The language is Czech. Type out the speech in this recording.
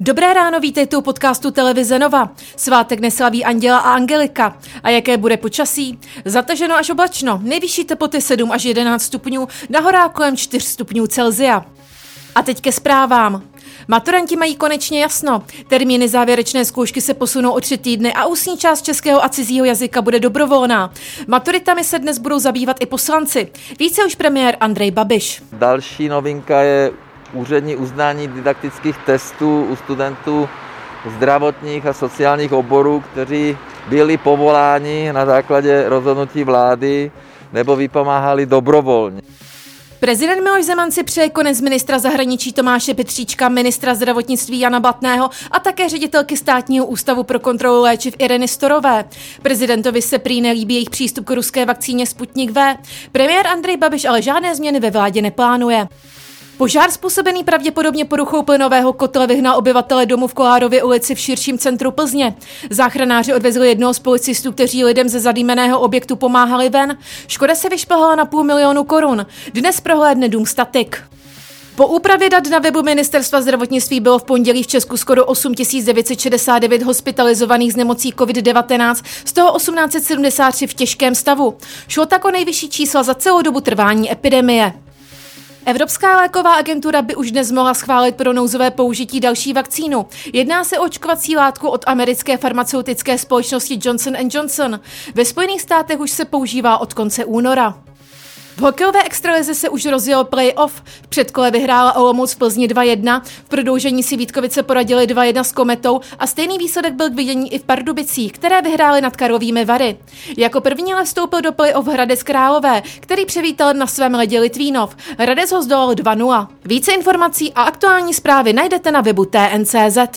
Dobré ráno, vítejte u podcastu Televize Nova. Svátek neslaví Anděla a Angelika. A jaké bude počasí? Zataženo až oblačno, nejvyšší teploty 7 až 11 stupňů, na horách kolem 4 stupňů Celzia. A teď ke zprávám. Maturanti mají konečně jasno. Termíny závěrečné zkoušky se posunou o tři týdny a ústní část českého a cizího jazyka bude dobrovolná. Maturitami se dnes budou zabývat i poslanci. Více už premiér Andrej Babiš. Další novinka je úřední uznání didaktických testů u studentů zdravotních a sociálních oborů, kteří byli povoláni na základě rozhodnutí vlády nebo vypomáhali dobrovolně. Prezident Miloš Zeman si přeje konec ministra zahraničí Tomáše Petříčka, ministra zdravotnictví Jana Blatného a také ředitelky státního ústavu pro kontrolu léčiv Ireny Storové. Prezidentovi se prý nelíbí jejich přístup k ruské vakcíně Sputnik V. Premiér Andrej Babiš ale žádné změny ve vládě neplánuje. Požár způsobený pravděpodobně poruchou plynového kotle vyhnal obyvatele domu v Kolárově ulici v širším centru Plzně. Záchranáři odvezli jednoho z policistů, kteří lidem ze zadýmeného objektu pomáhali ven. Škoda se vyšplhala na půl milionu korun. Dnes prohlédne dům statik. Po úpravě dat na webu Ministerstva zdravotnictví bylo v pondělí v Česku skoro 8969 hospitalizovaných z nemocí COVID-19, z toho 1873 v těžkém stavu. Šlo tak o nejvyšší čísla za celou dobu trvání epidemie. Evropská léková agentura by už dnes mohla schválit pro nouzové použití další vakcínu. Jedná se o očkovací látku od americké farmaceutické společnosti Johnson Johnson. Ve Spojených státech už se používá od konce února. V hokejové extralize se už rozjel playoff. V předkole vyhrála Olomouc v Plzni 2-1, v prodloužení si Vítkovice poradili 2-1 s Kometou a stejný výsledek byl k vidění i v Pardubicích, které vyhrály nad Karlovými Vary. Jako první ale vstoupil do playoff Hradec Králové, který přivítal na svém ledě Litvínov. Hradec ho zdolal 2-0. Více informací a aktuální zprávy najdete na webu TNCZ.